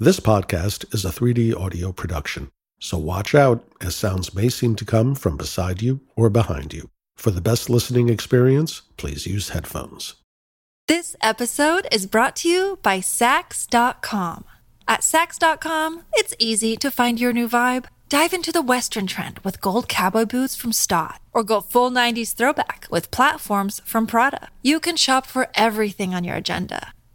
This podcast is a 3D audio production, so watch out as sounds may seem to come from beside you or behind you. For the best listening experience, please use headphones. This episode is brought to you by Saks.com. At Saks.com, it's easy to find your new vibe. Dive into the Western trend with gold cowboy boots from Staud, or go full 90s throwback with platforms from Prada. You can shop for everything on your agenda,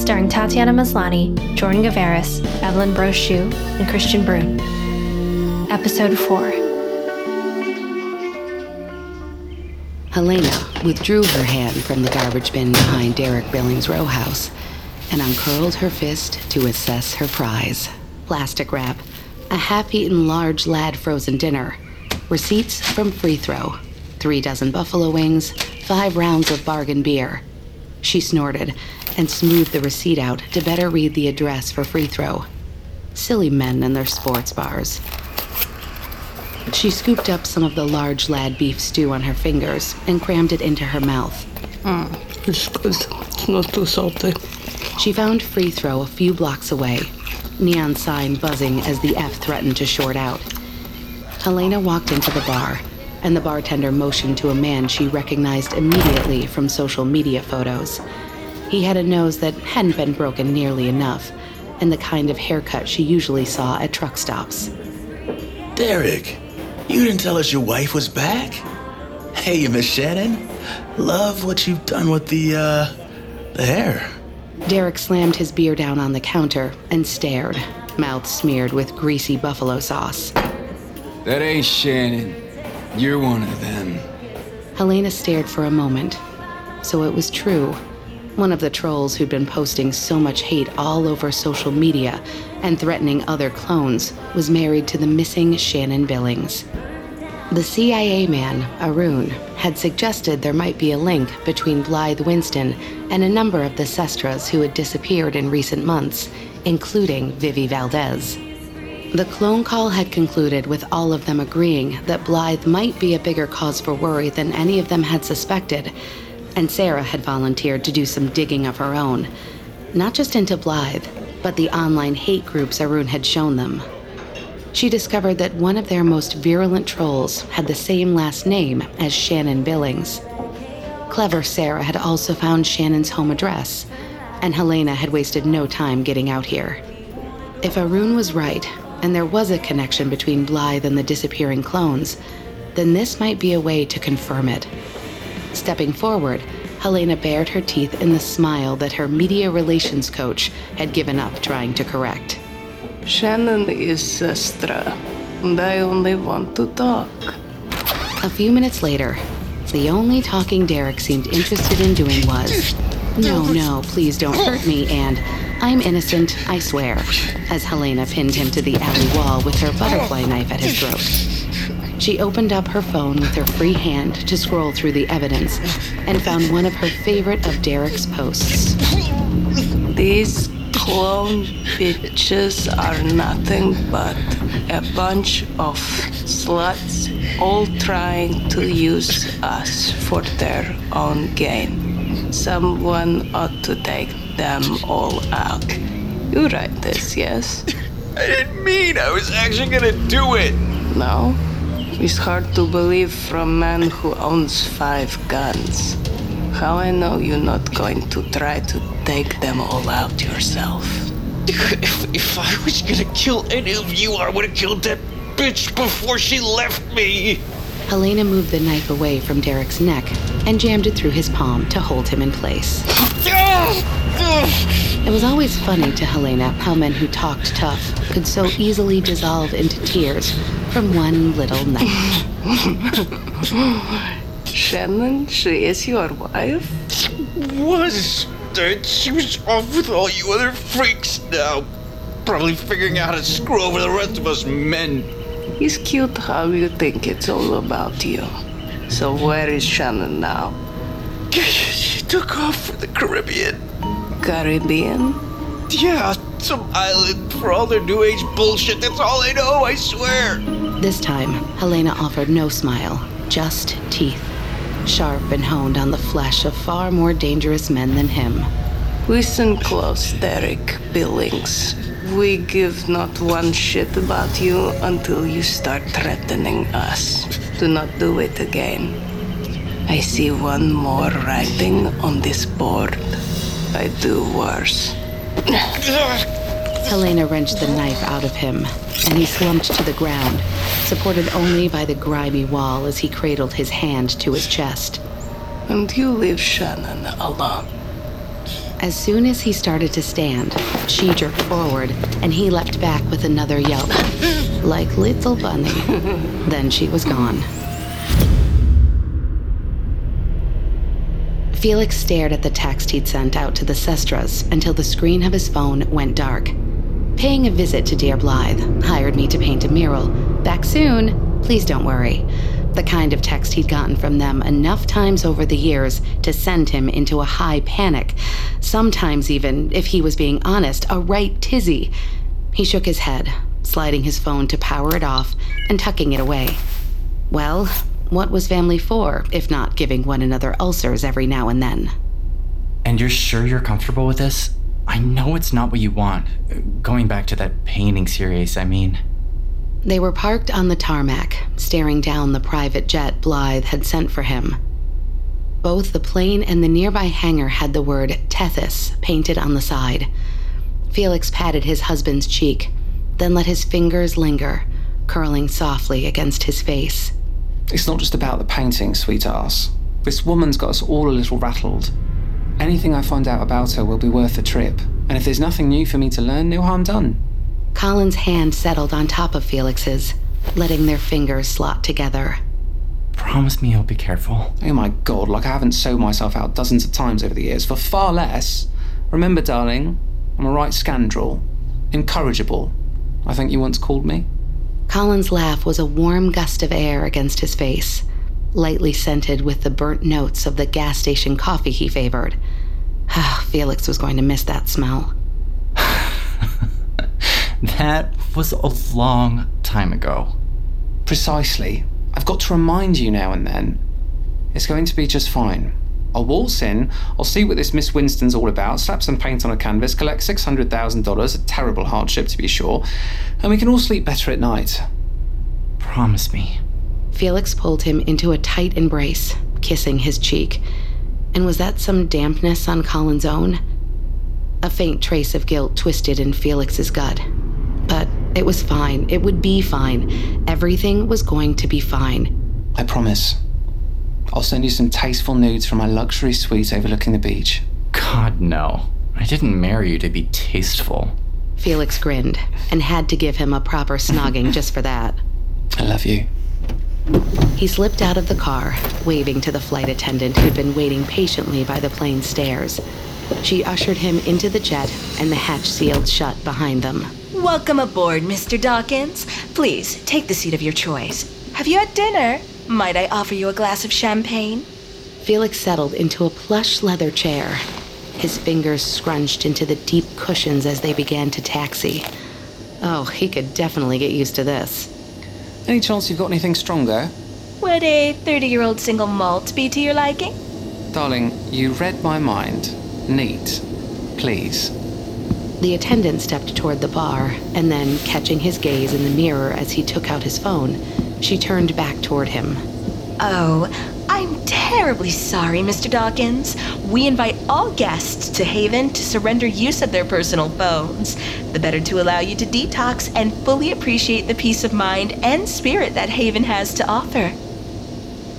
starring Tatiana Maslany, Jordan Gavaris, Evelyne Brochu, and Kristian Bruun. Episode 4 Helena withdrew her hand from the garbage bin behind Derek Billings' row house and uncurled her fist to assess her prize. Plastic wrap, a half-eaten large lad frozen dinner, receipts from Free Throw, three dozen buffalo wings, five rounds of bargain beer. She snorted and smoothed the receipt out to better read the address for Free Throw. Silly men and their sports bars. She scooped up some of the large lad beef stew on her fingers and crammed it into her mouth. Mm. It's good. It's not too salty. She found Free Throw a few blocks away, neon sign buzzing as the F threatened to short out. Helena walked into the bar, and the bartender motioned to a man she recognized immediately from social media photos. He had a nose that hadn't been broken nearly enough, and the kind of haircut she usually saw at truck stops. Derek, you didn't tell us your wife was back? Hey, Miss Shannon. Love what you've done with the, uh, the hair. Derek slammed his beer down on the counter and stared, mouth smeared with greasy buffalo sauce. That ain't Shannon. You're one of them. Helena stared for a moment. So it was true. One of the trolls who'd been posting so much hate all over social media and threatening other clones was married to the missing Shannon Billings. The CIA man, Arun, had suggested there might be a link between Blythe Winston and a number of the Sestras who had disappeared in recent months, including Vivi Valdez. The clone call had concluded with all of them agreeing that Blythe might be a bigger cause for worry than any of them had suspected, and Sarah had volunteered to do some digging of her own, not just into Blythe, but the online hate groups Arun had shown them. She discovered that one of their most virulent trolls had the same last name as Shannon Billings. Clever Sarah had also found Shannon's home address, and Helena had wasted no time getting out here. If Arun was right, and there was a connection between Blythe and the disappearing clones, then this might be a way to confirm it. Stepping forward, Helena bared her teeth in the smile that her media relations coach had given up trying to correct. Shannon is Sestra, and I only want to talk. A few minutes later, the only talking Derek seemed interested in doing was, No, no, please don't hurt me, and I'm innocent, I swear, as Helena pinned him to the alley wall with her butterfly knife at his throat. She opened up her phone with her free hand to scroll through the evidence and found one of her favorite of Derek's posts. These clone bitches are nothing but a bunch of sluts all trying to use us for their own gain. Someone ought to take them all out. You write this, yes? I didn't mean I was actually gonna do it. No? It's hard to believe from a man who owns five guns. How I know you're not going to try to take them all out yourself. If, if I was gonna kill any of you, I would have killed that bitch before she left me. Helena moved the knife away from Derek's neck and jammed it through his palm to hold him in place. It was always funny to Helena how men who talked tough could so easily dissolve into tears from one little knife. Shannon, she is your wife? Was. Dude, she was off with all you other freaks now. Probably figuring out how to screw over the rest of us men. It's cute how you think it's all about you. So where is Shannon now? She took off for the Caribbean. Caribbean? Yeah, some island for all their new age bullshit. That's all I know, I swear. This time, Helena offered no smile, just teeth, sharp and honed on the flesh of far more dangerous men than him. Listen close, Derek Billings. We give not one shit about you until you start threatening us. Do not do it again. I see one more writing on this board. I do worse. Helena wrenched the knife out of him, and he slumped to the ground, supported only by the grimy wall as he cradled his hand to his chest. And you leave Shannon alone. As soon as he started to stand, she jerked forward, and he leapt back with another yelp, like little bunny. then she was gone. Felix stared at the text he'd sent out to the Sestras until the screen of his phone went dark. Paying a visit to Dear Blythe hired me to paint a mural. Back soon, please don't worry. The kind of text he'd gotten from them enough times over the years to send him into a high panic. Sometimes, even, if he was being honest, a right tizzy. He shook his head, sliding his phone to power it off and tucking it away. Well, what was family for, if not giving one another ulcers every now and then? And you're sure you're comfortable with this? I know it's not what you want. Going back to that painting series, I mean. They were parked on the tarmac, staring down the private jet Blythe had sent for him. Both the plane and the nearby hangar had the word Tethys painted on the side. Felix patted his husband's cheek, then let his fingers linger, curling softly against his face. It's not just about the painting, sweet ass. This woman's got us all a little rattled. Anything I find out about her will be worth the trip. And if there's nothing new for me to learn, no harm done. Colin's hand settled on top of Felix's, letting their fingers slot together. Promise me you'll be careful. Oh my god, like I haven't sold myself out dozens of times over the years for far less. Remember, darling, I'm a right scoundrel. Incorrigible, I think you once called me. Colin's laugh was a warm gust of air against his face, lightly scented with the burnt notes of the gas station coffee he favored. Felix was going to miss that smell. that was a long time ago. Precisely. I've got to remind you now and then. It's going to be just fine. I'll waltz in, I'll see what this Miss Winston's all about, slap some paint on a canvas, collect $600,000, a terrible hardship to be sure, and we can all sleep better at night. Promise me. Felix pulled him into a tight embrace, kissing his cheek. And was that some dampness on Colin's own? A faint trace of guilt twisted in Felix's gut. But it was fine. It would be fine. Everything was going to be fine. I promise. I'll send you some tasteful nudes from my luxury suite overlooking the beach. God, no. I didn't marry you to be tasteful. Felix grinned and had to give him a proper snogging just for that. I love you. He slipped out of the car, waving to the flight attendant who'd been waiting patiently by the plane's stairs. She ushered him into the jet, and the hatch sealed shut behind them. Welcome aboard, Mr. Dawkins. Please take the seat of your choice. Have you had dinner? Might I offer you a glass of champagne? Felix settled into a plush leather chair, his fingers scrunched into the deep cushions as they began to taxi. Oh, he could definitely get used to this. Any chance you've got anything stronger? Would a 30 year old single malt be to your liking? Darling, you read my mind. Neat. Please. The attendant stepped toward the bar, and then, catching his gaze in the mirror as he took out his phone, she turned back toward him. Oh, I'm terribly sorry, Mr. Dawkins. We invite all guests to Haven to surrender use of their personal phones. The better to allow you to detox and fully appreciate the peace of mind and spirit that Haven has to offer.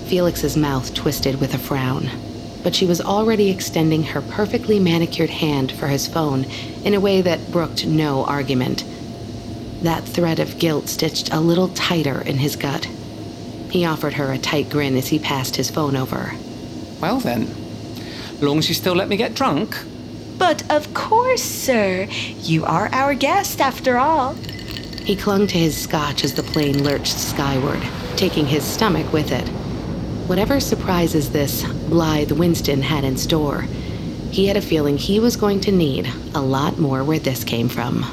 Felix's mouth twisted with a frown, but she was already extending her perfectly manicured hand for his phone in a way that brooked no argument. That thread of guilt stitched a little tighter in his gut. He offered her a tight grin as he passed his phone over. Well then, long as you still let me get drunk. But of course, sir. You are our guest after all. He clung to his scotch as the plane lurched skyward, taking his stomach with it. Whatever surprises this Blythe Winston had in store, he had a feeling he was going to need a lot more where this came from.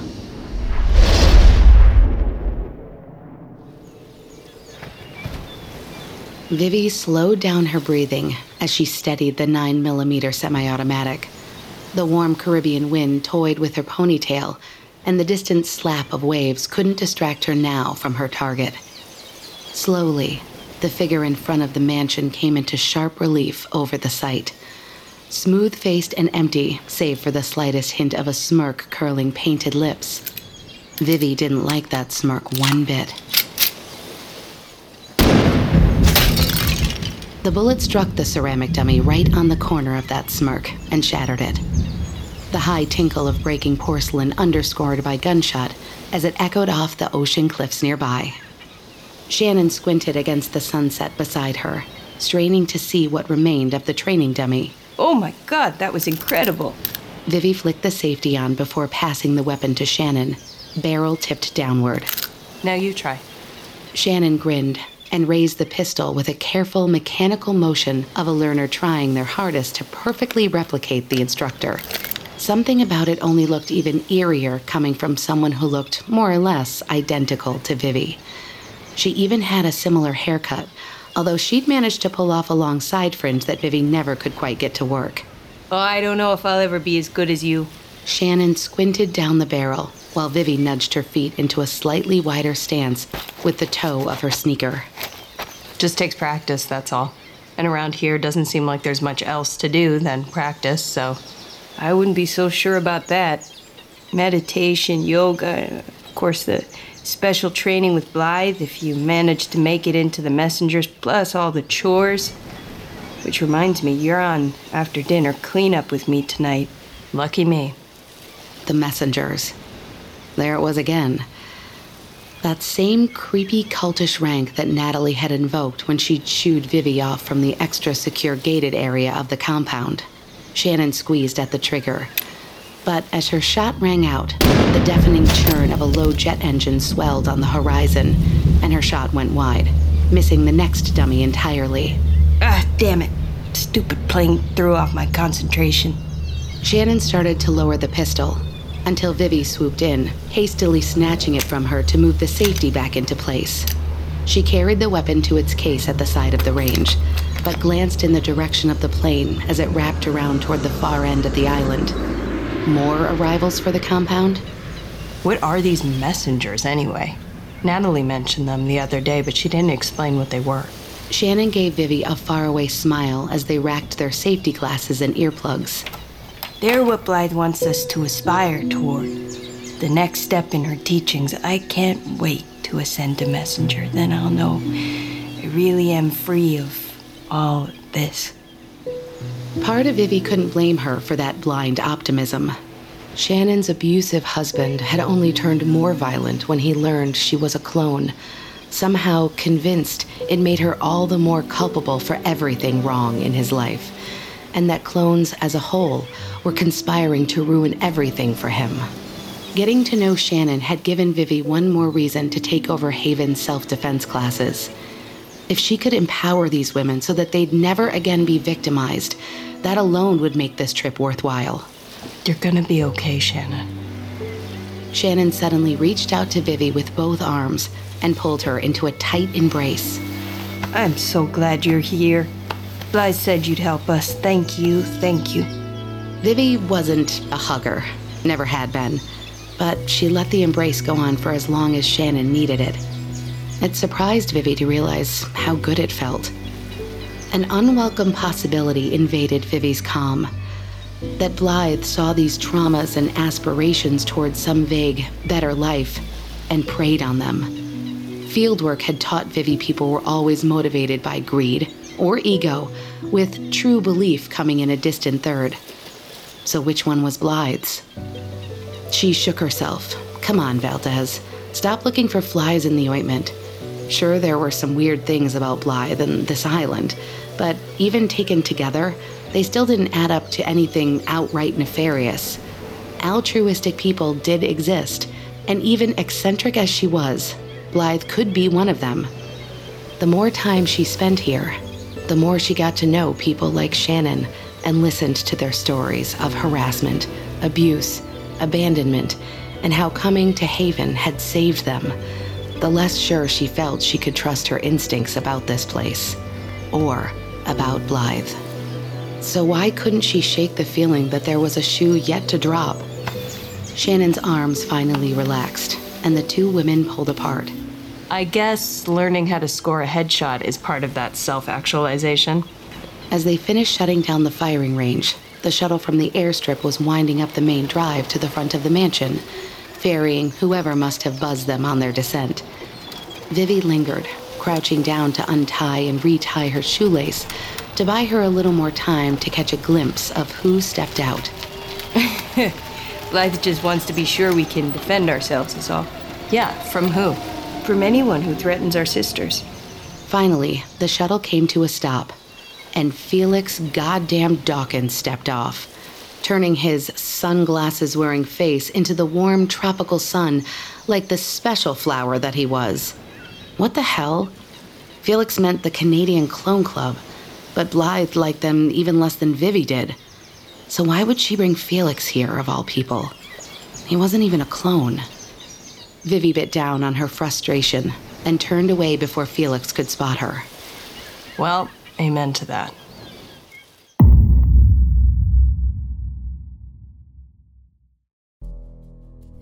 Vivi slowed down her breathing as she steadied the 9mm semi automatic. The warm Caribbean wind toyed with her ponytail, and the distant slap of waves couldn't distract her now from her target. Slowly, the figure in front of the mansion came into sharp relief over the sight. Smooth faced and empty, save for the slightest hint of a smirk curling painted lips. Vivi didn't like that smirk one bit. The bullet struck the ceramic dummy right on the corner of that smirk and shattered it. The high tinkle of breaking porcelain underscored by gunshot as it echoed off the ocean cliffs nearby. Shannon squinted against the sunset beside her, straining to see what remained of the training dummy. Oh my god, that was incredible. Vivi flicked the safety on before passing the weapon to Shannon, barrel tipped downward. Now you try. Shannon grinned and raised the pistol with a careful mechanical motion of a learner trying their hardest to perfectly replicate the instructor. Something about it only looked even eerier coming from someone who looked more or less identical to Vivi. She even had a similar haircut, although she'd managed to pull off a long side fringe that Vivi never could quite get to work. Oh, I don't know if I'll ever be as good as you. Shannon squinted down the barrel while Vivi nudged her feet into a slightly wider stance with the toe of her sneaker. Just takes practice, that's all. And around here doesn't seem like there's much else to do than practice, so I wouldn't be so sure about that. Meditation, yoga, of course, the special training with Blythe if you manage to make it into the messengers, plus all the chores. Which reminds me, you're on after dinner cleanup with me tonight. Lucky me. The messengers. There it was again. That same creepy cultish rank that Natalie had invoked when she'd shooed Vivi off from the extra secure gated area of the compound. Shannon squeezed at the trigger. But as her shot rang out, the deafening churn of a low jet engine swelled on the horizon, and her shot went wide, missing the next dummy entirely. Ah, damn it. Stupid plane threw off my concentration. Shannon started to lower the pistol until Vivi swooped in, hastily snatching it from her to move the safety back into place. She carried the weapon to its case at the side of the range, but glanced in the direction of the plane as it wrapped around toward the far end of the island. More arrivals for the compound? What are these messengers, anyway? Natalie mentioned them the other day, but she didn't explain what they were. Shannon gave Vivi a faraway smile as they racked their safety glasses and earplugs. They're what Blythe wants us to aspire toward. The next step in her teachings. I can't wait to ascend to messenger. Then I'll know I really am free of all this. Part of Vivi couldn't blame her for that blind optimism. Shannon's abusive husband had only turned more violent when he learned she was a clone, somehow convinced it made her all the more culpable for everything wrong in his life, and that clones as a whole were conspiring to ruin everything for him. Getting to know Shannon had given Vivi one more reason to take over Haven's self defense classes. If she could empower these women so that they'd never again be victimized, that alone would make this trip worthwhile. You're gonna be okay, Shannon. Shannon suddenly reached out to Vivi with both arms and pulled her into a tight embrace. I'm so glad you're here. Blythe said you'd help us. Thank you, thank you. Vivi wasn't a hugger, never had been, but she let the embrace go on for as long as Shannon needed it. It surprised Vivi to realize how good it felt. An unwelcome possibility invaded Vivi's calm. That Blythe saw these traumas and aspirations towards some vague, better life and preyed on them. Fieldwork had taught Vivi people were always motivated by greed, or ego, with true belief coming in a distant third. So, which one was Blythe's? She shook herself. Come on, Valdez. Stop looking for flies in the ointment. Sure, there were some weird things about Blythe and this island, but even taken together, they still didn't add up to anything outright nefarious. Altruistic people did exist, and even eccentric as she was, Blythe could be one of them. The more time she spent here, the more she got to know people like Shannon and listened to their stories of harassment, abuse, abandonment, and how coming to Haven had saved them, the less sure she felt she could trust her instincts about this place. Or about Blythe. So why couldn't she shake the feeling that there was a shoe yet to drop? Shannon's arms finally relaxed, and the two women pulled apart. I guess learning how to score a headshot is part of that self actualization. As they finished shutting down the firing range, the shuttle from the airstrip was winding up the main drive to the front of the mansion, ferrying whoever must have buzzed them on their descent. Vivi lingered, crouching down to untie and retie her shoelace to buy her a little more time to catch a glimpse of who stepped out. Blythe just wants to be sure we can defend ourselves, is all. Yeah, from who? From anyone who threatens our sisters. Finally, the shuttle came to a stop, and Felix goddamn Dawkins stepped off, turning his sunglasses wearing face into the warm tropical sun like the special flower that he was. What the hell? Felix meant the Canadian Clone Club, but Blythe liked them even less than Vivi did. So why would she bring Felix here, of all people? He wasn't even a clone. Vivi bit down on her frustration and turned away before Felix could spot her. Well, amen to that.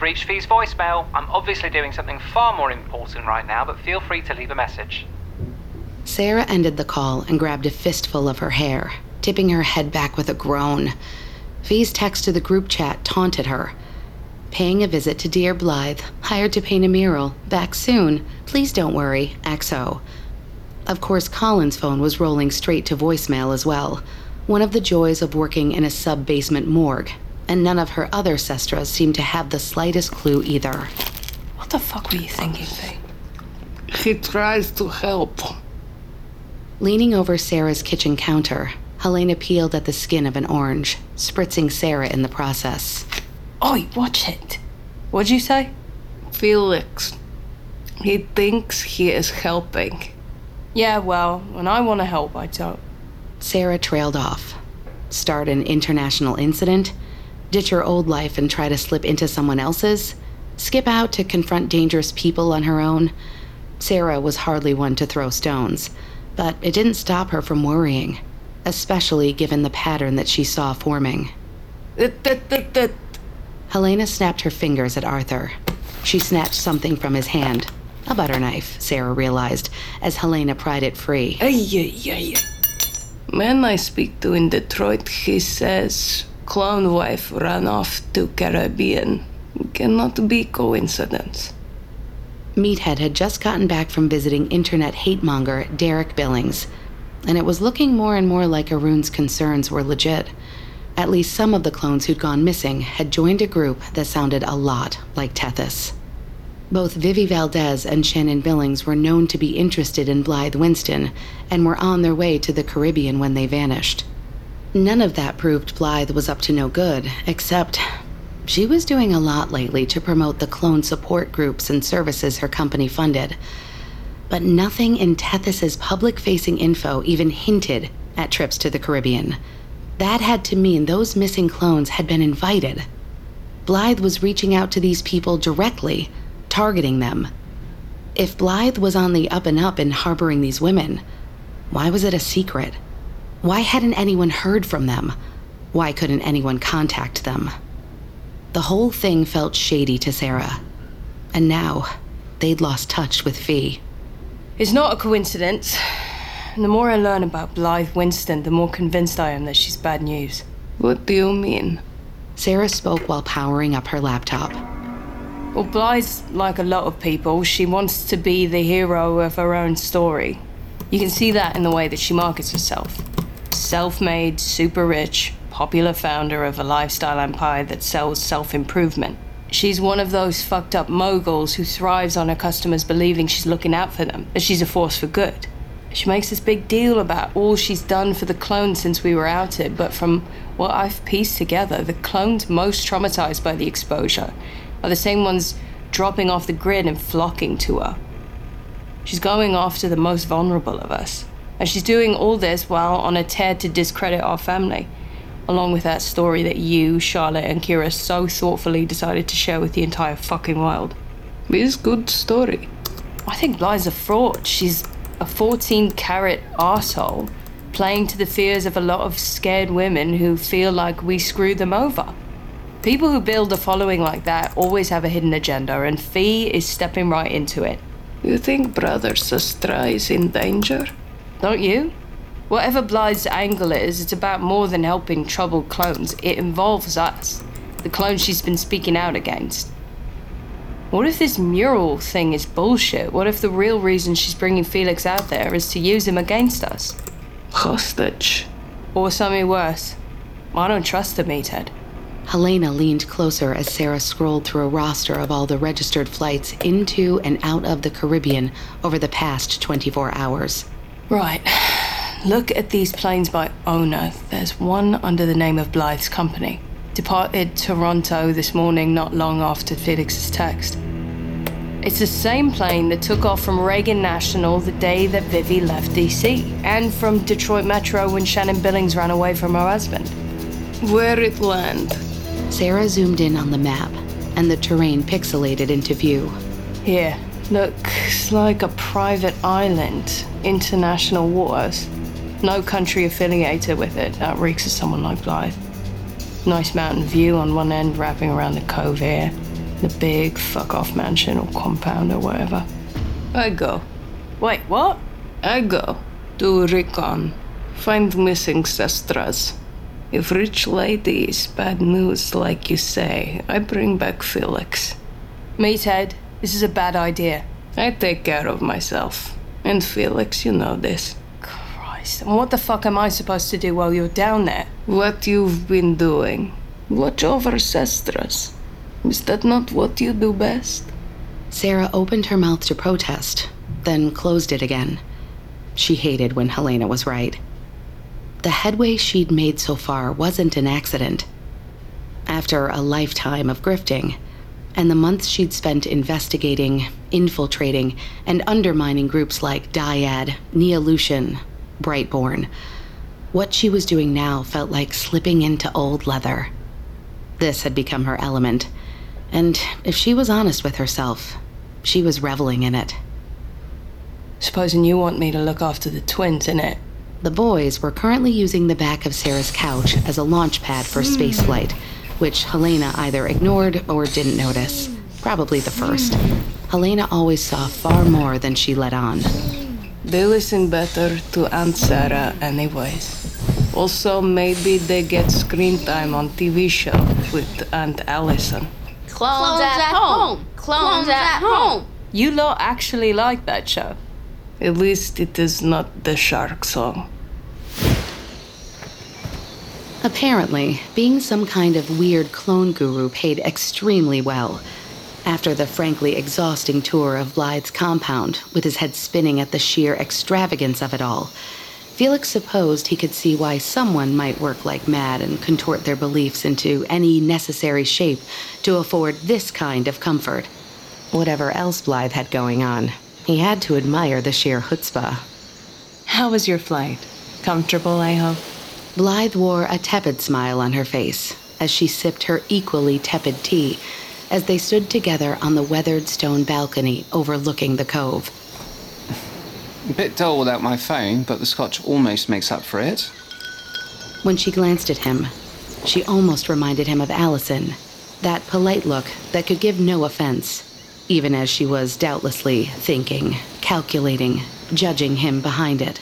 You've reached Fee's voicemail. I'm obviously doing something far more important right now, but feel free to leave a message. Sarah ended the call and grabbed a fistful of her hair, tipping her head back with a groan. Fee's text to the group chat taunted her. Paying a visit to Dear Blythe, hired to paint a mural, back soon. Please don't worry, XO. Of course, Colin's phone was rolling straight to voicemail as well. One of the joys of working in a sub basement morgue, and none of her other sestras seemed to have the slightest clue either. What the fuck were you thinking, Faye? He tries to help. Leaning over Sarah's kitchen counter, Helena peeled at the skin of an orange, spritzing Sarah in the process. Oi, watch it. What'd you say? Felix. He thinks he is helping. Yeah, well, when I want to help, I don't. Sarah trailed off. Start an international incident? Ditch her old life and try to slip into someone else's? Skip out to confront dangerous people on her own? Sarah was hardly one to throw stones, but it didn't stop her from worrying, especially given the pattern that she saw forming. Helena snapped her fingers at Arthur. She snatched something from his hand. A butter knife, Sarah realized, as Helena pried it free. Ay, ay, ay. Man I speak to in Detroit, he says clone wife ran off to Caribbean. Cannot be coincidence. Meathead had just gotten back from visiting internet hate monger Derek Billings, and it was looking more and more like Arun's concerns were legit. At least some of the clones who'd gone missing had joined a group that sounded a lot like Tethys. Both Vivi Valdez and Shannon Billings were known to be interested in Blythe Winston and were on their way to the Caribbean when they vanished. None of that proved Blythe was up to no good, except she was doing a lot lately to promote the clone support groups and services her company funded. But nothing in Tethys's public facing info even hinted at trips to the Caribbean. That had to mean those missing clones had been invited. Blythe was reaching out to these people directly, targeting them. If Blythe was on the up and up in harboring these women, why was it a secret? Why hadn't anyone heard from them? Why couldn't anyone contact them? The whole thing felt shady to Sarah. And now, they'd lost touch with Fee. It's not a coincidence. And The more I learn about Blythe Winston, the more convinced I am that she's bad news. What do you mean? Sarah spoke while powering up her laptop. Well, Blythe's like a lot of people. She wants to be the hero of her own story. You can see that in the way that she markets herself. Self made, super rich, popular founder of a lifestyle empire that sells self improvement. She's one of those fucked up moguls who thrives on her customers believing she's looking out for them, that she's a force for good. She makes this big deal about all she's done for the clones since we were outed, but from what I've pieced together, the clones most traumatized by the exposure are the same ones dropping off the grid and flocking to her. She's going after the most vulnerable of us. And she's doing all this while on a tear to discredit our family, along with that story that you, Charlotte, and Kira so thoughtfully decided to share with the entire fucking world. It's good story. I think Blythe's a fraud. She's a 14 carat asshole playing to the fears of a lot of scared women who feel like we screw them over. People who build a following like that always have a hidden agenda, and Fee is stepping right into it. You think Brother Sestra is in danger? Don't you? Whatever Blythe's angle is, it's about more than helping troubled clones. It involves us, the clones she's been speaking out against. What if this mural thing is bullshit? What if the real reason she's bringing Felix out there is to use him against us? Hostage. Or something worse. I don't trust the meathead. Helena leaned closer as Sarah scrolled through a roster of all the registered flights into and out of the Caribbean over the past 24 hours. Right. Look at these planes by owner. There's one under the name of Blythe's company. Departed Toronto this morning, not long after Felix's text. It's the same plane that took off from Reagan National the day that Vivi left DC, and from Detroit Metro when Shannon Billings ran away from her husband. Where it land? Sarah zoomed in on the map, and the terrain pixelated into view. Here, looks like a private island, international waters. No country affiliated with it. That reeks of someone like Blythe. Nice mountain view on one end wrapping around the cove here. The big fuck off mansion or compound or whatever. I go. Wait, what? I go. Do recon. Find missing sestras. If rich lady is bad news, like you say, I bring back Felix. Meathead, this is a bad idea. I take care of myself. And Felix, you know this. Christ, and what the fuck am I supposed to do while you're down there? What you've been doing. Watch over Sestras. Is that not what you do best? Sarah opened her mouth to protest, then closed it again. She hated when Helena was right. The headway she'd made so far wasn't an accident. After a lifetime of grifting, and the months she'd spent investigating, infiltrating, and undermining groups like Dyad, Neolution, Brightborn, what she was doing now felt like slipping into old leather. This had become her element, and if she was honest with herself, she was reveling in it. Supposing you want me to look after the twins, innit? The boys were currently using the back of Sarah's couch as a launch pad for hmm. spaceflight, which Helena either ignored or didn't notice. Probably the first. Helena always saw far more than she let on. They listen better to Aunt Sarah, anyways. Also, maybe they get screen time on TV show with Aunt Alison. Clones, at home. Clones at home. You lot actually like that show. At least it is not the shark song. Apparently, being some kind of weird clone guru paid extremely well. After the frankly exhausting tour of Blythe's compound, with his head spinning at the sheer extravagance of it all, Felix supposed he could see why someone might work like mad and contort their beliefs into any necessary shape to afford this kind of comfort. Whatever else Blythe had going on, he had to admire the sheer chutzpah. How was your flight? Comfortable, I hope? Blythe wore a tepid smile on her face as she sipped her equally tepid tea as they stood together on the weathered stone balcony overlooking the cove. A bit dull without my phone, but the scotch almost makes up for it. When she glanced at him, she almost reminded him of Alison, that polite look that could give no offense, even as she was doubtlessly thinking, calculating, judging him behind it.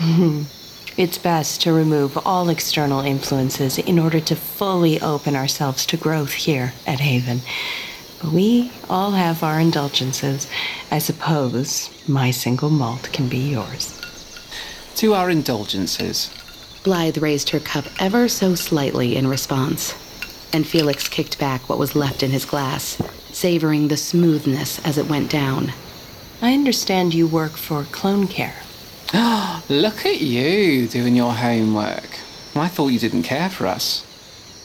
It's best to remove all external influences in order to fully open ourselves to growth here at Haven. But we all have our indulgences. I suppose my single malt can be yours. To our indulgences. Blythe raised her cup ever so slightly in response, and Felix kicked back what was left in his glass, savoring the smoothness as it went down. I understand you work for Clone Care. Look at you doing your homework. I thought you didn't care for us.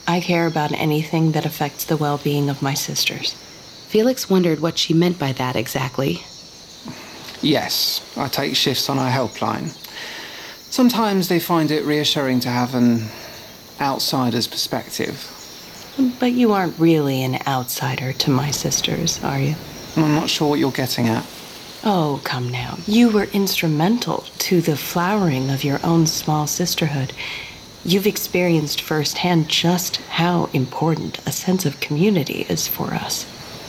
I care about anything that affects the well being of my sisters. Felix wondered what she meant by that exactly. Yes, I take shifts on our helpline. Sometimes they find it reassuring to have an outsider's perspective. But you aren't really an outsider to my sisters, are you? I'm not sure what you're getting at. Oh, come now. You were instrumental to the flowering of your own small sisterhood. You've experienced firsthand just how important a sense of community is for us.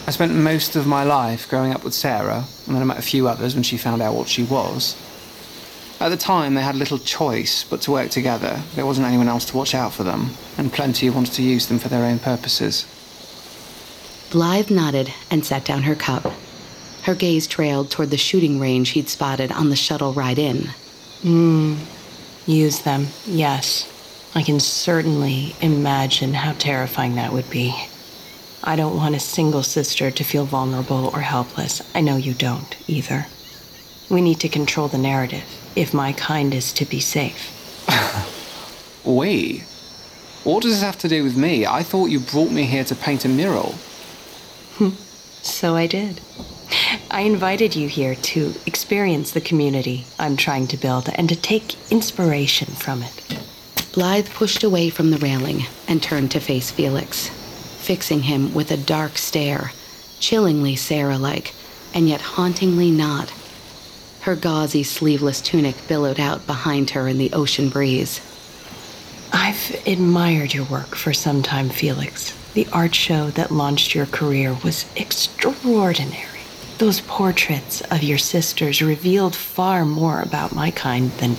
I spent most of my life growing up with Sarah, and then I met a few others when she found out what she was. At the time, they had little choice but to work together. There wasn't anyone else to watch out for them, and plenty wanted to use them for their own purposes. Blythe nodded and set down her cup. Her gaze trailed toward the shooting range he'd spotted on the shuttle ride in. Hmm. Use them, yes. I can certainly imagine how terrifying that would be. I don't want a single sister to feel vulnerable or helpless. I know you don't either. We need to control the narrative if my kind is to be safe. We? What does this have to do with me? I thought you brought me here to paint a mural. So I did. I invited you here to experience the community I'm trying to build and to take inspiration from it. Blythe pushed away from the railing and turned to face Felix, fixing him with a dark stare, chillingly Sarah like, and yet hauntingly not. Her gauzy sleeveless tunic billowed out behind her in the ocean breeze. I've admired your work for some time, Felix. The art show that launched your career was extraordinary. Those portraits of your sisters revealed far more about my kind than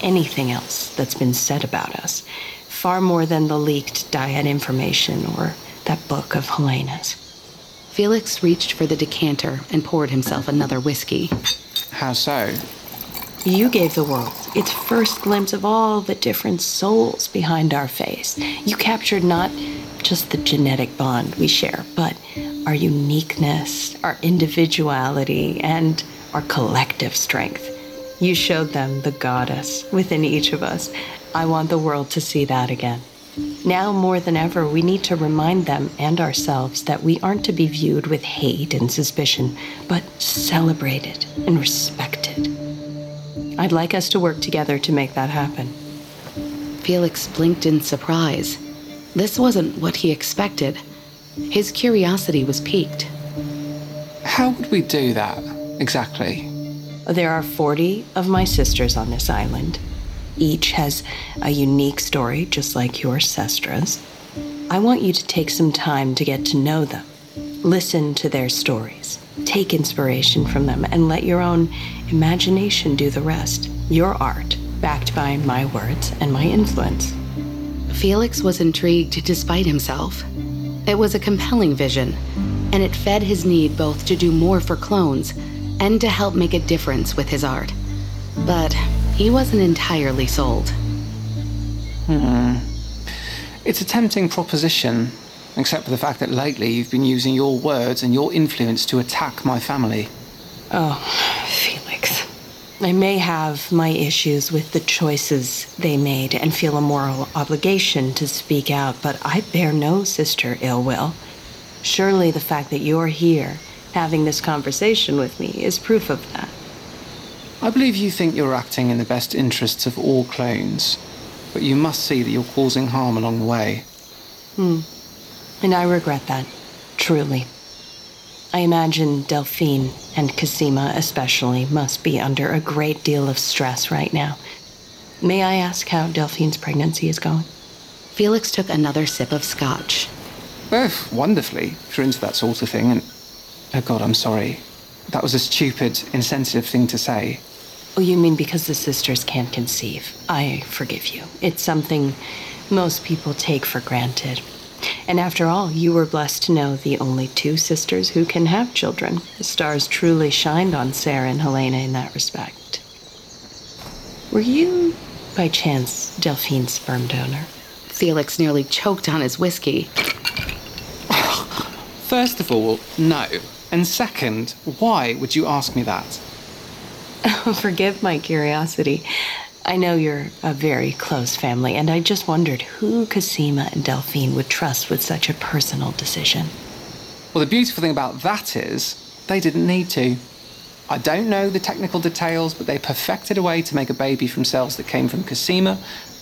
anything else that's been said about us. Far more than the leaked Dyad information or that book of Helena's. Felix reached for the decanter and poured himself another whiskey. How so? You gave the world its first glimpse of all the different souls behind our face. You captured not just the genetic bond we share, but our uniqueness, our individuality, and our collective strength. You showed them the goddess within each of us. I want the world to see that again. Now more than ever, we need to remind them and ourselves that we aren't to be viewed with hate and suspicion, but celebrated and respected. I'd like us to work together to make that happen. Felix blinked in surprise. This wasn't what he expected. His curiosity was piqued. How would we do that, exactly? There are 40 of my sisters on this island. Each has a unique story, just like your Sestra's. I want you to take some time to get to know them. Listen to their stories. Take inspiration from them and let your own imagination do the rest. Your art, backed by my words and my influence. Felix was intrigued despite himself. It was a compelling vision, and it fed his need both to do more for clones and to help make a difference with his art. But he wasn't entirely sold. Hmm. It's a tempting proposition, except for the fact that lately you've been using your words and your influence to attack my family. Oh, Felix. I may have my issues with the choices they made and feel a moral obligation to speak out, but I bear no sister ill will. Surely the fact that you're here having this conversation with me is proof of that. I believe you think you're acting in the best interests of all clones, but you must see that you're causing harm along the way. Hmm. And I regret that, truly. I imagine Delphine and Cosima especially must be under a great deal of stress right now. May I ask how Delphine's pregnancy is going? Felix took another sip of scotch. Oh, wonderfully, if you're into that sort of thing. And oh God, I'm sorry. That was a stupid, insensitive thing to say. Oh, you mean because the sisters can't conceive? I forgive you. It's something most people take for granted. And after all, you were blessed to know the only two sisters who can have children. The stars truly shined on Sarah and Helena in that respect. Were you, by chance, Delphine's sperm donor? Felix nearly choked on his whiskey. First of all, no. And second, why would you ask me that? Forgive my curiosity. I know you're a very close family, and I just wondered who Cosima and Delphine would trust with such a personal decision. Well, the beautiful thing about that is they didn't need to. I don't know the technical details, but they perfected a way to make a baby from cells that came from Cosima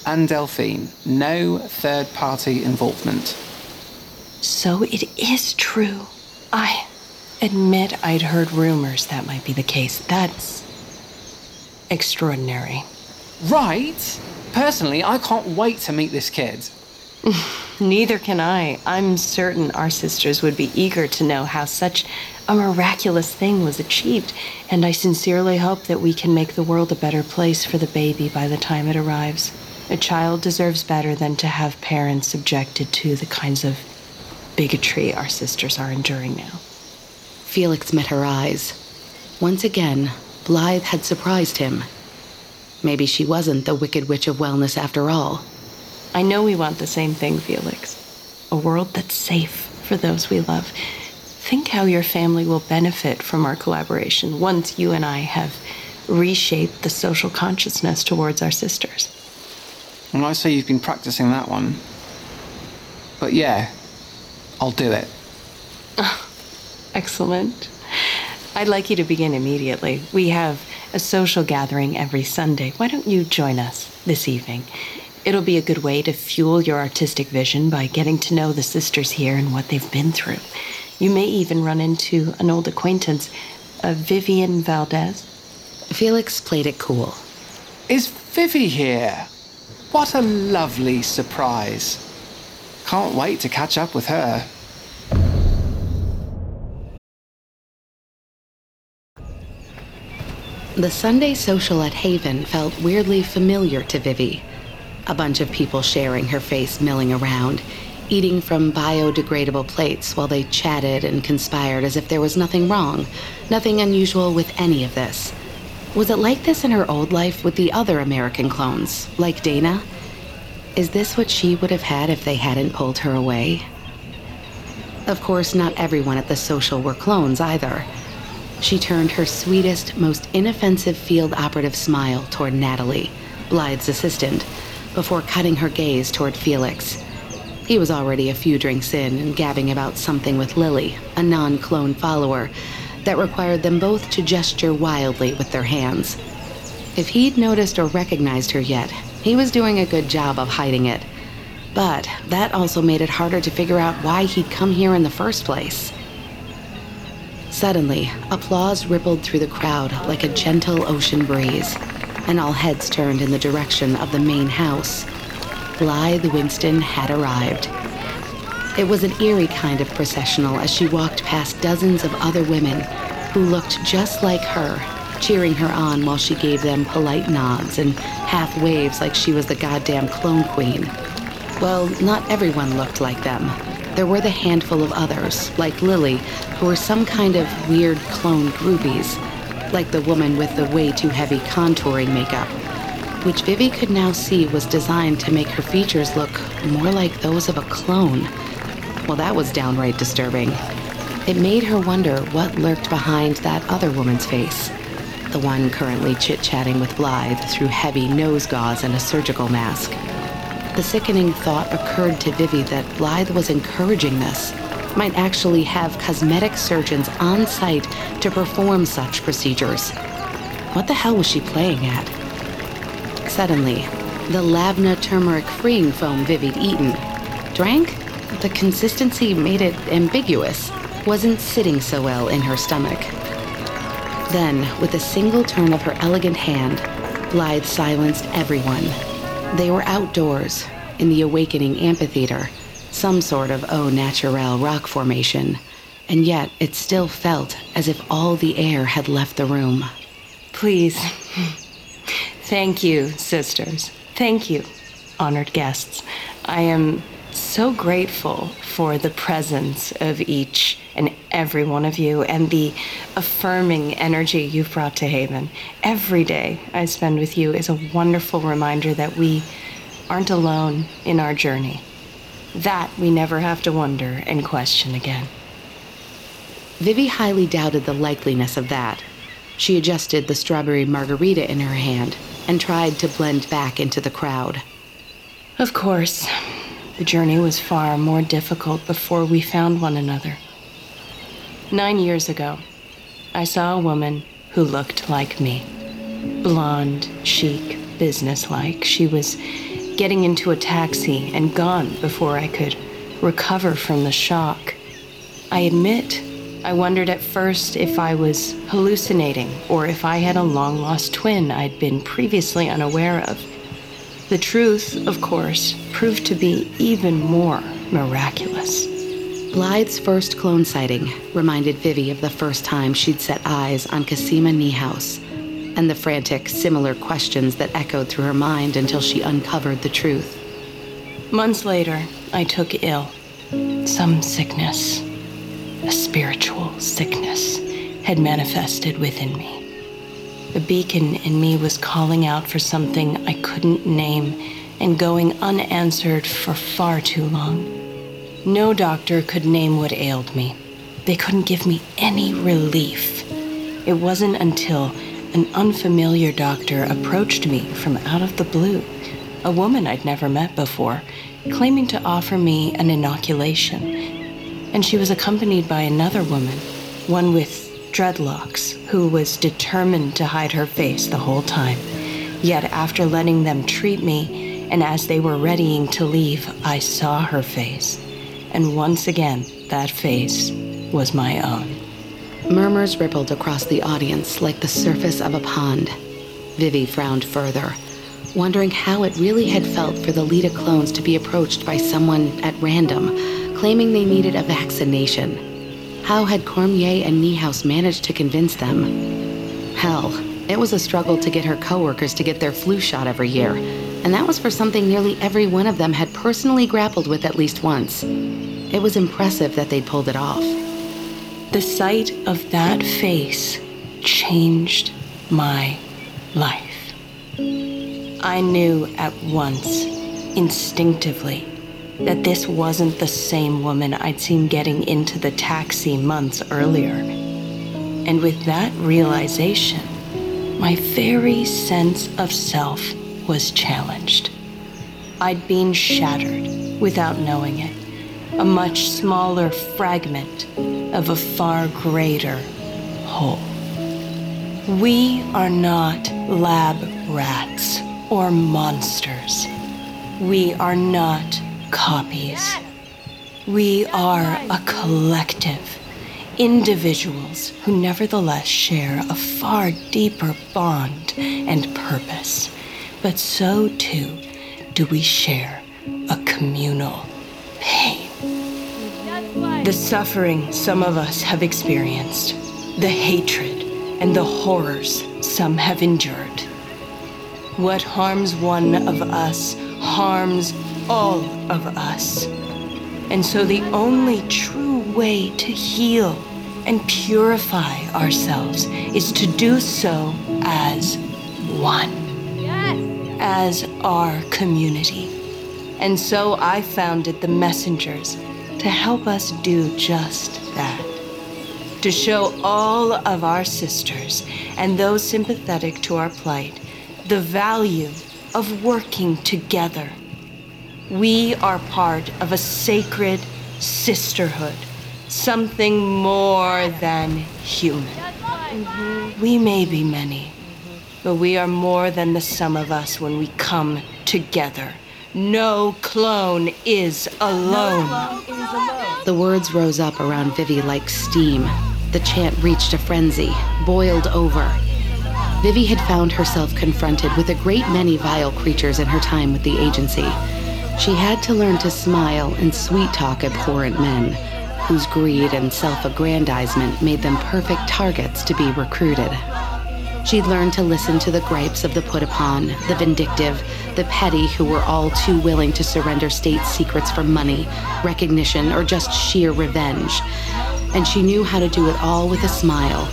and Delphine. No third party involvement. So it is true. I admit I'd heard rumors that might be the case. That's extraordinary. Right? Personally, I can't wait to meet this kid. Neither can I. I'm certain our sisters would be eager to know how such a miraculous thing was achieved, and I sincerely hope that we can make the world a better place for the baby by the time it arrives. A child deserves better than to have parents subjected to the kinds of bigotry our sisters are enduring now. Felix met her eyes. Once again, Blythe had surprised him. Maybe she wasn't the Wicked Witch of Wellness after all. I know we want the same thing, Felix. A world that's safe for those we love. Think how your family will benefit from our collaboration once you and I have reshaped the social consciousness towards our sisters. And I say you've been practicing that one. But yeah, I'll do it. Excellent. I'd like you to begin immediately. We have a social gathering every Sunday. Why don't you join us this evening? It'll be a good way to fuel your artistic vision by getting to know the sisters here and what they've been through. You may even run into an old acquaintance, uh, Vivian Valdez. Felix played it cool. Is Vivi here? What a lovely surprise. Can't wait to catch up with her. The Sunday social at Haven felt weirdly familiar to Vivi. A bunch of people sharing her face milling around, eating from biodegradable plates while they chatted and conspired as if there was nothing wrong, nothing unusual with any of this. Was it like this in her old life with the other American clones, like Dana? Is this what she would have had if they hadn't pulled her away? Of course, not everyone at the social were clones either. She turned her sweetest, most inoffensive field operative smile toward Natalie, Blythe's assistant, before cutting her gaze toward Felix. He was already a few drinks in and gabbing about something with Lily, a non clone follower, that required them both to gesture wildly with their hands. If he'd noticed or recognized her yet, he was doing a good job of hiding it. But that also made it harder to figure out why he'd come here in the first place. Suddenly, applause rippled through the crowd like a gentle ocean breeze, and all heads turned in the direction of the main house. Blythe Winston had arrived. It was an eerie kind of processional as she walked past dozens of other women who looked just like her, cheering her on while she gave them polite nods and half waves like she was the goddamn clone queen. Well, not everyone looked like them. There were the handful of others, like Lily, who were some kind of weird clone groupies, like the woman with the way too heavy contouring makeup, which Vivi could now see was designed to make her features look more like those of a clone. Well, that was downright disturbing. It made her wonder what lurked behind that other woman's face. The one currently chit chatting with Blythe through heavy nose gauze and a surgical mask. The sickening thought occurred to Vivi that Blythe was encouraging this, might actually have cosmetic surgeons on site to perform such procedures. What the hell was she playing at? Suddenly, the Lavna turmeric freeing foam Vivi'd eaten, drank? The consistency made it ambiguous, wasn't sitting so well in her stomach. Then, with a single turn of her elegant hand, Blythe silenced everyone they were outdoors, in the awakening amphitheater, some sort of au naturel rock formation, and yet it still felt as if all the air had left the room. Please. Thank you, sisters. Thank you, honored guests. I am so grateful for the presence of each and every one of you and the affirming energy you've brought to Haven. Every day I spend with you is a wonderful reminder that we aren't alone in our journey. That we never have to wonder and question again. Vivi highly doubted the likeliness of that. She adjusted the strawberry margarita in her hand and tried to blend back into the crowd. Of course, the journey was far more difficult before we found one another. Nine years ago, I saw a woman who looked like me. Blonde, chic, businesslike. She was getting into a taxi and gone before I could recover from the shock. I admit, I wondered at first if I was hallucinating or if I had a long lost twin I'd been previously unaware of. The truth, of course, proved to be even more miraculous. Blythe's first clone sighting reminded Vivi of the first time she'd set eyes on Cosima Niehaus and the frantic, similar questions that echoed through her mind until she uncovered the truth. Months later, I took ill. Some sickness, a spiritual sickness, had manifested within me. The beacon in me was calling out for something I couldn't name and going unanswered for far too long. No doctor could name what ailed me. They couldn't give me any relief. It wasn't until an unfamiliar doctor approached me from out of the blue, a woman I'd never met before, claiming to offer me an inoculation. And she was accompanied by another woman, one with dreadlocks, who was determined to hide her face the whole time. Yet after letting them treat me, and as they were readying to leave, I saw her face. And once again, that face was my own. Murmurs rippled across the audience like the surface of a pond. Vivi frowned further, wondering how it really had felt for the Leda clones to be approached by someone at random, claiming they needed a vaccination. How had Cormier and Niehaus managed to convince them? Hell, It was a struggle to get her coworkers to get their flu shot every year, and that was for something nearly every one of them had personally grappled with at least once. It was impressive that they'd pulled it off. The sight of that face changed my life. I knew at once, instinctively, that this wasn't the same woman I'd seen getting into the taxi months earlier. And with that realization, my very sense of self was challenged. I'd been shattered without knowing it, a much smaller fragment of a far greater whole. We are not lab rats or monsters. We are not copies. We are a collective, individuals who nevertheless share a far deeper bond and purpose. But so too do we share a communal pain. The suffering some of us have experienced, the hatred and the horrors some have endured. What harms one of us harms all of us. And so the only true way to heal and purify ourselves is to do so as one, as our community. And so I founded the Messengers to help us do just that. To show all of our sisters and those sympathetic to our plight the value of working together we are part of a sacred sisterhood, something more than human. We may be many, but we are more than the sum of us when we come together. No clone is alone. The words rose up around Vivi like steam. The chant reached a frenzy, boiled over. Vivi had found herself confronted with a great many vile creatures in her time with the agency. She had to learn to smile and sweet talk abhorrent men, whose greed and self aggrandizement made them perfect targets to be recruited. She'd learned to listen to the gripes of the put upon, the vindictive, the petty who were all too willing to surrender state secrets for money, recognition, or just sheer revenge. And she knew how to do it all with a smile,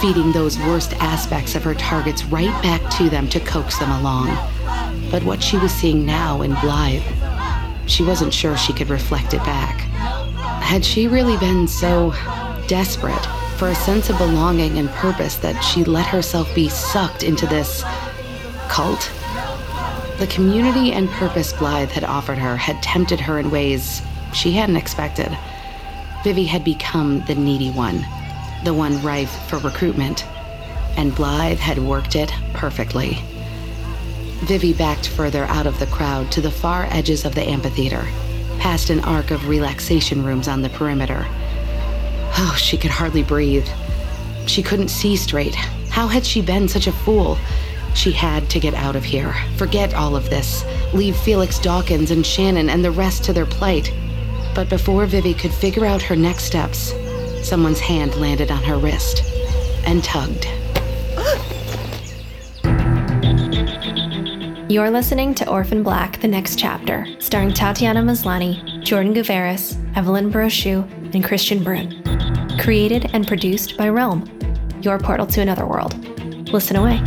feeding those worst aspects of her targets right back to them to coax them along. But what she was seeing now in Blythe she wasn't sure she could reflect it back. Had she really been so desperate for a sense of belonging and purpose that she let herself be sucked into this cult? The community and purpose Blythe had offered her had tempted her in ways she hadn't expected. Vivi had become the needy one, the one rife for recruitment, and Blythe had worked it perfectly. Vivi backed further out of the crowd to the far edges of the amphitheater, past an arc of relaxation rooms on the perimeter. Oh, she could hardly breathe. She couldn't see straight. How had she been such a fool? She had to get out of here, forget all of this, leave Felix Dawkins and Shannon and the rest to their plight. But before Vivi could figure out her next steps, someone's hand landed on her wrist and tugged. You're listening to Orphan Black The Next Chapter, starring Tatiana Maslany, Jordan Gavaris, Evelyne Brochu, and Kristian Bruun. Created and produced by Realm, your portal to another world. Listen away.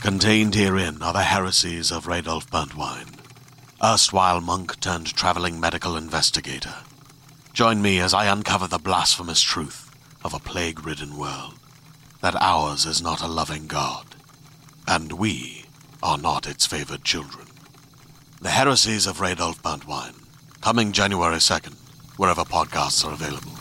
Contained herein are the heresies of Radolf Burntwine, erstwhile monk turned traveling medical investigator. Join me as I uncover the blasphemous truth of a plague ridden world that ours is not a loving God, and we are not its favored children. The Heresies of Radolf Burntwine, coming January 2nd, wherever podcasts are available.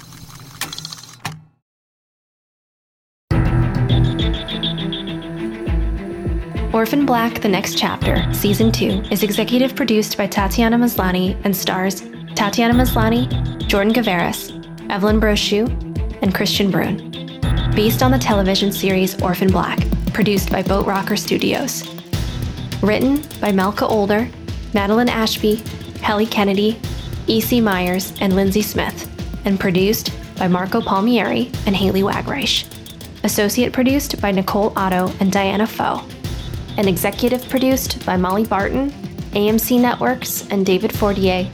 Orphan Black The Next Chapter, Season 2, is executive produced by Tatiana Maslany and stars Tatiana Maslany, Jordan Gavaris, Evelyne Brochu, and Kristian Bruun. based on the television series Orphan Black, produced by Boat Rocker Studios. Written by Malka Older, Madeline Ashby, Heli Kennedy, E.C. Myers, and Lindsay Smith, and produced by Marco Palmieri and Haley Wagreich. Associate produced by Nicole Otto and Diana Foe. And executive produced by Molly Barton, AMC Networks, and David Fortier,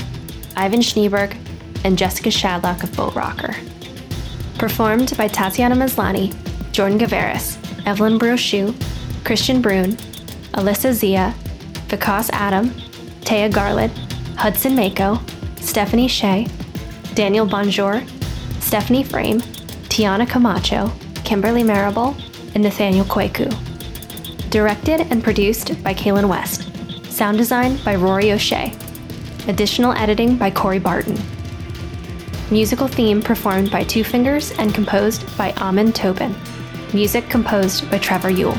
Ivan Schneeberg, and Jessica Shadlock of Boat Rocker. Performed by Tatiana Maslany, Jordan Gavaris, Evelyne Brochu, Kristian Bruun, Alyssa Zia, Vikas Adam, Taya Garland, Hudson Mako, Stephanie Shea, Daniel Bonjour, Stephanie Frame, Tiana Camacho, Kimberly Marable, and Nathaniel Kweku. Directed and produced by Kaylin West. Sound design by Rory O'Shea. Additional editing by Corey Barton. Musical theme performed by Two Fingers and composed by Amon Tobin. Music composed by Trevor Yule.